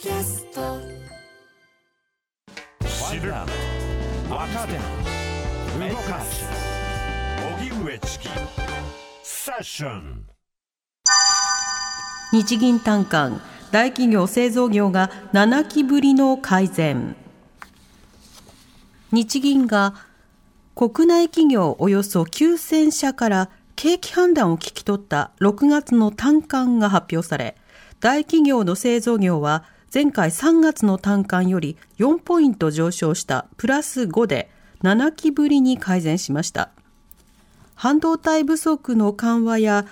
キャスト。知る若手動かす。荻上チキ。セッション。日銀短観。大企業製造業が7期ぶりの改善。日銀が国内企業およそ9000社から景気判断を聞き取った6月の短観が発表され大企業の製造業は前回3月の短観より4ポイント上昇したプラス5で7期ぶりに改善しました。半導体不足の緩和や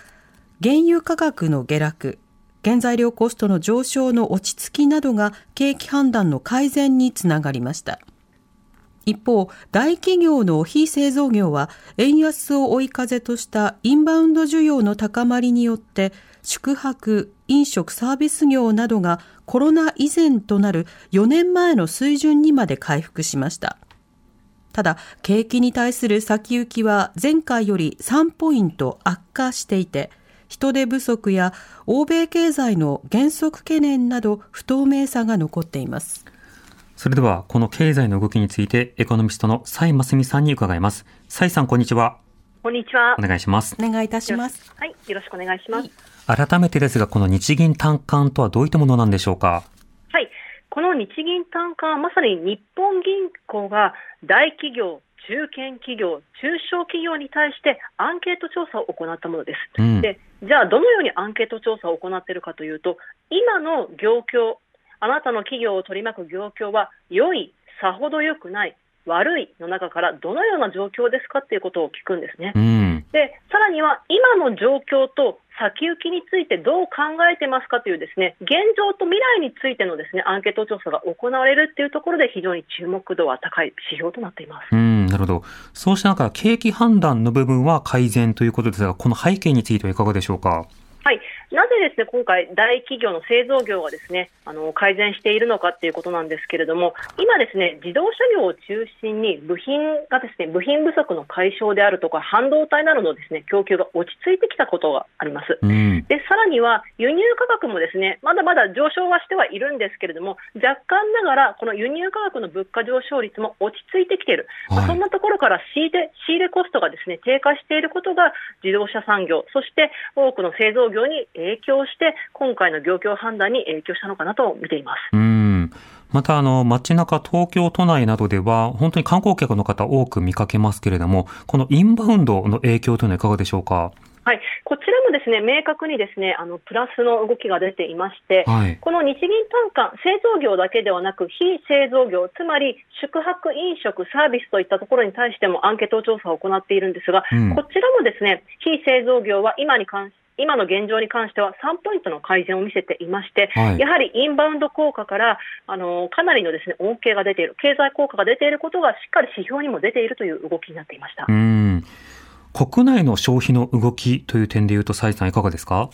原油価格の下落原材料コストの上昇の落ち着きなどが景気判断の改善につながりました。一方、大企業の非製造業は円安を追い風としたインバウンド需要の高まりによって宿泊、飲食サービス業などがコロナ以前となる4年前の水準にまで回復しました。ただ、景気に対する先行きは前回より3ポイント悪化していて、人手不足や欧米経済の減速懸念など不透明さが残っています。それでは、この経済の動きについて、エコノミストの蔡真澄さんに伺います。蔡さん、こんにちは。こんにちは。お願いします。お願いいたします。はい、よろしくお願いします。改めてですが、この日銀短観とはどういったものなんでしょうか？はい、この日銀短観はまさに日本銀行が大企業、中堅企業、中小企業に対してアンケート調査を行ったものです。うん、でじゃあ、どのようにアンケート調査を行っているかというと、今の業況、あなたの企業を取り巻く業況は良い、さほど良くない、悪いの中からどのような状況ですかっていうことを聞くんですね。うん、でさらには今の状況と先行きについてどう考えてますかというですね現状と未来についてのですねアンケート調査が行われるっていうところで非常に注目度は高い指標となっています。うんなるほど。そうした中景気判断の部分は改善ということですがこの背景についてはいかがでしょうか？はい、なぜですね今回、大企業の製造業がですねあの改善しているのかということなんですけれども、今、ですね自動車業を中心に部品がですね部品不足の解消であるとか、半導体などのですね供給が落ち着いてきたことがあります。うん、でさらには輸入価格もですねまだまだ上昇はしてはいるんですけれども、若干ながらこの輸入価格の物価上昇率も落ち着いてきている、はい、そんなところから仕入れ仕入れコストがですね低下していることが自動車産業、そして多くの製造業に影響して、今回の業況判断に影響したのかなと見ています。うんまた、あの、街中、東京都内などでは、本当に観光客の方多く見かけますけれども、このインバウンドの影響というのはいかがでしょうか？はい、こちらもですね明確にですねあのプラスの動きが出ていまして、はい、この日銀単価、製造業だけではなく、非製造業、つまり宿泊、飲食、サービスといったところに対してもアンケート調査を行っているんですが、うん、こちらもですね非製造業は今に関し今の現状に関しては3ポイントの改善を見せていまして、はい、やはりインバウンド効果からあのかなりのですね恩恵が出ている、経済効果が出ていることがしっかり指標にも出ているという動きになっていました。国内の消費の動きという点でいうと、蔡さん、いかがですか？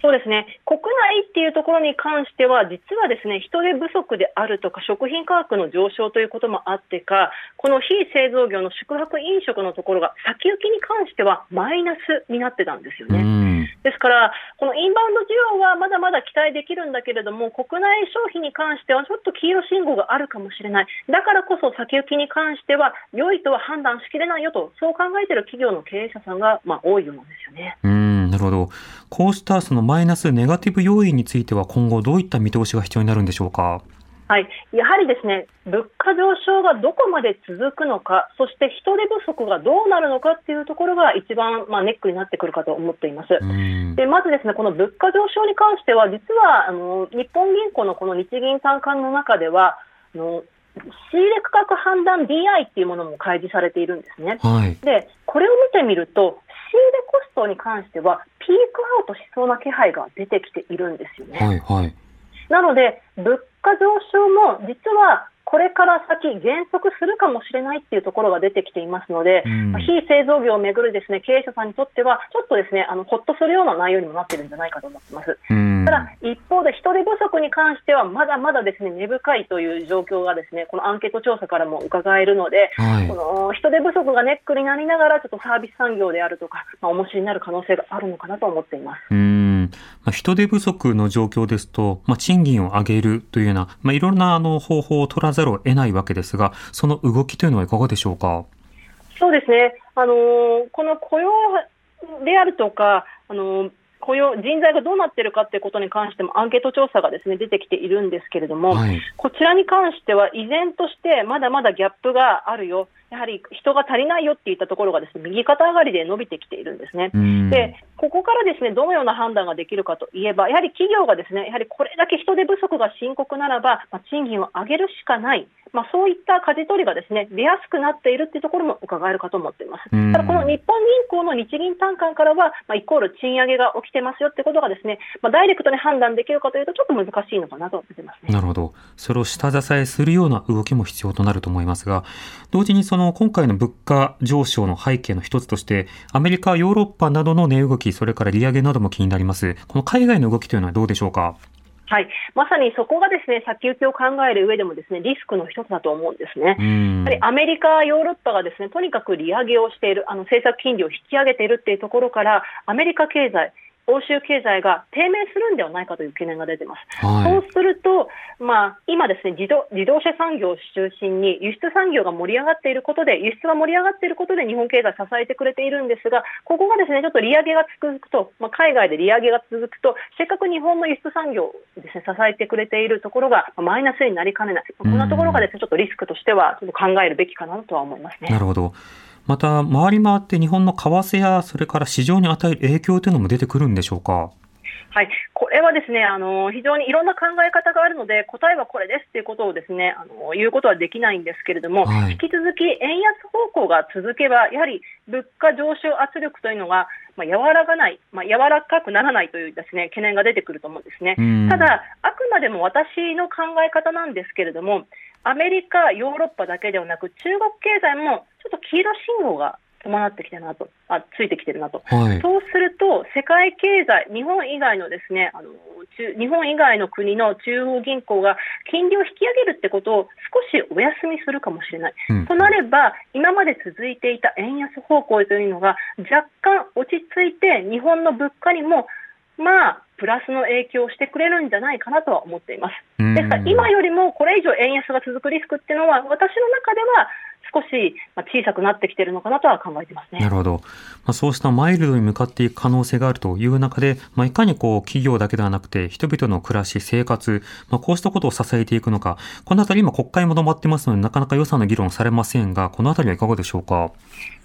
そうですね。国内っていうところに関しては、実はですね人手不足であるとか、食品価格の上昇ということもあってか、この非製造業の宿泊・飲食のところが先行きに関してはマイナスになってたんですよね。ですから、このインバウンド需要はまだまだ期待できるんだけれども、国内消費に関してはちょっと黄色信号があるかもしれない、だからこそ先行きに関しては、良いとは判断しきれないよと、そう考えている企業の経営者さんがまあ多いようなんですよね。うんなるほど。こうしたそのマイナス、ネガティブ要因については、今後どういった見通しが必要になるんでしょうか？はい、やはりですね物価上昇がどこまで続くのか、そして人手不足がどうなるのかっていうところが一番、まあ、ネックになってくるかと思っています。でまずですねこの物価上昇に関しては、実はあの日本銀行のこの日銀短観の中では、あの仕入れ価格判断 DI っていうものも開示されているんですね。はい、でこれを見てみると、仕入れコストに関しては、ピークアウトしそうな気配が出てきているんですよね。はいはいなので、物価上昇も実はこれから先、減速するかもしれないっていうところが出てきていますので、うん、非製造業をめぐるですね経営者さんにとっては、ちょっとですねあのほっとするような内容にもなっているんじゃないかと思ってます。うん、ただ、一方で人手不足に関しては、まだまだですね根深いという状況がですねこのアンケート調査からも伺えるので、はい、この人手不足がネックになりながら、ちょっとサービス産業であるとか、まあ、重しになる可能性があるのかなと思っています。うんまあ、人手不足の状況ですと、まあ、賃金を上げるというような、まあ、いろんなあの方法を取らざるを得ないわけですが、その動きというのはいかがでしょうか？そうですね。あのー、この雇用であるとか、あのー雇用、人材がどうなっているかということに関してもアンケート調査がですね出てきているんですけれども、はい、こちらに関しては依然としてまだまだギャップがあるよ、やはり人が足りないよっていったところがですね右肩上がりで伸びてきているんですね。で、ここからですねどのような判断ができるかといえば、やはり企業がですねやはりこれだけ人手不足が深刻ならば、まあ、賃金を上げるしかない。まあ、そういった舵取りがですね出やすくなっているというところも伺えるかと思っています。ただこの日本銀行の日銀短観からは、まあ、イコール賃上げが起きてますよってことがですね、まあ、ダイレクトに判断できるかというとちょっと難しいのかなと思ってますね。なるほど。それを下支えするような動きも必要となると思いますが、同時にその今回の物価上昇の背景の一つとして、アメリカ、ヨーロッパなどの値動き、それから利上げなども気になります。この海外の動きというのはどうでしょうか？はい、まさにそこがですね先行きを考える上でもですねリスクの一つだと思うんですね。やはりアメリカ、ヨーロッパがですねとにかく利上げをしている、あの政策金利を引き上げているっていうところから、アメリカ経済、欧州経済が低迷するんではないかという懸念が出ています。はい、そうすると、まあ、今ですね自動、自動車産業を中心に輸出産業が盛り上がっていることで、輸出が盛り上がっていることで日本経済を支えてくれているんですが、ここがですね、ちょっと利上げが続くと、まあ、海外で利上げが続くと、せっかく日本の輸出産業をですね、支えてくれているところがマイナスになりかねない。こんなところがですね、ちょっとリスクとしてはちょっと考えるべきかなとは思いますね。なるほど。また、回り回って日本の為替や、それから市場に与える影響というのも出てくるんでしょうか？はい、これはですねあの非常にいろんな考え方があるので答えはこれですということをですねあの言うことはできないんですけれども、はい、引き続き円安方向が続けばやはり物価上昇圧力というのがまあ、和らがない、まあ、柔らかくならないというです、ね、懸念が出てくると思うんですね。ただ、あくまでも私の考え方なんですけれども、アメリカ、ヨーロッパだけではなく、中国経済もちょっと黄色信号が伴ってきてるなと、あついてきてるなと、はい、そうすると、世界経済、日本以外のですねあの日本以外の国の中央銀行が金利を引き上げるってことを少しお休みするかもしれない、うん、となれば、今まで続いていた円安方向というのが若干落ち着いて、日本の物価にもまあ、プラスの影響をしてくれるんじゃないかなとは思っています。ですから今よりもこれ以上円安が続くリスクっていうのは私の中では少し小さくなってきているのかなとは考えてますね。なるほど。まあ、そうしたマイルドに向かっていく可能性があるという中で、まあ、いかにこう企業だけではなくて人々の暮らし、生活、まあ、こうしたことを支えていくのか、このあたり今国会も止まってますのでなかなか予算の議論されませんが、このあたりはいかがでしょうか？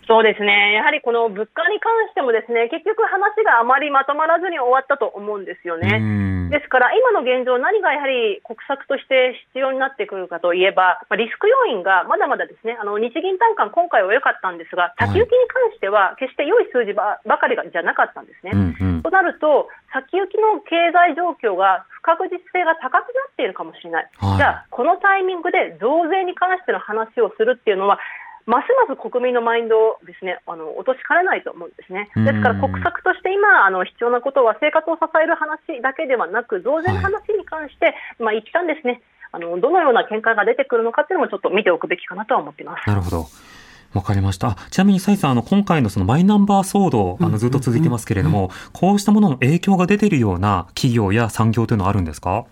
そうですね、やはりこの物価に関しても、ですね結局、話があまりまとまらずに終わったと思うんですよね。ですから、今の現状、何がやはり国策として必要になってくるかといえば、リスク要因がまだまだですねあの日銀短観、今回は良かったんですが、先行きに関しては、決して良い数字ばかりじゃなかったんですね。うんうん、となると、先行きの経済状況が不確実性が高くなっているかもしれない、はい、じゃあ、このタイミングで増税に関しての話をするっていうのは、ますます国民のマインドをですねあの落としかねないと思うんですね。ですから国策として今あの必要なことは生活を支える話だけではなく増税の話に関して、はい、まあ一旦ですねあのどのような見解が出てくるのかっていうのもちょっと見ておくべきかなとは思っています。なるほど。わかりました。ちなみに、蔡さん、あの、今回のそのマイナンバー騒動、あの、ずっと続いてますけれども、こうしたものの影響が出ているような企業や産業というのはあるんですか？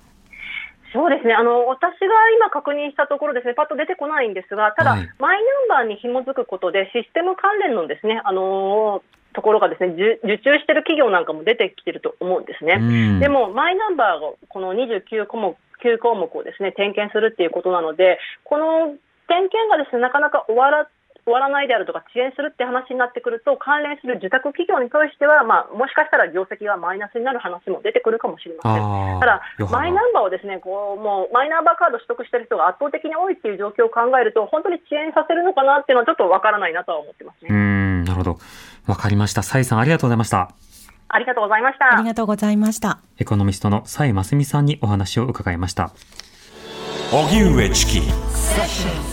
そうですね。あの私が今確認したところですねパッと出てこないんですがただ、はい、マイナンバーに紐づくことでシステム関連のですねあのところがですね受注している企業なんかも出てきていると思うんですね。でもマイナンバーをこの29項目9項目をですね点検するっていうことなのでこの点検がですねなかなか終わら終わらないであるとか遅延するって話になってくると関連する受託企業に対しては、まあ、もしかしたら業績がマイナスになる話も出てくるかもしれませんただ、マイナンバーをですねこうもうマイナンバーカード取得している人が圧倒的に多いっていう状況を考えると本当に遅延させるのかなっていうのはちょっとわからないなとは思ってますね。うんなるほどわかりました。蔡さんありがとうございました。ありがとうございました。ありがとうございました。エコノミストの蔡真澄さんにお話を伺いました。荻上チキ。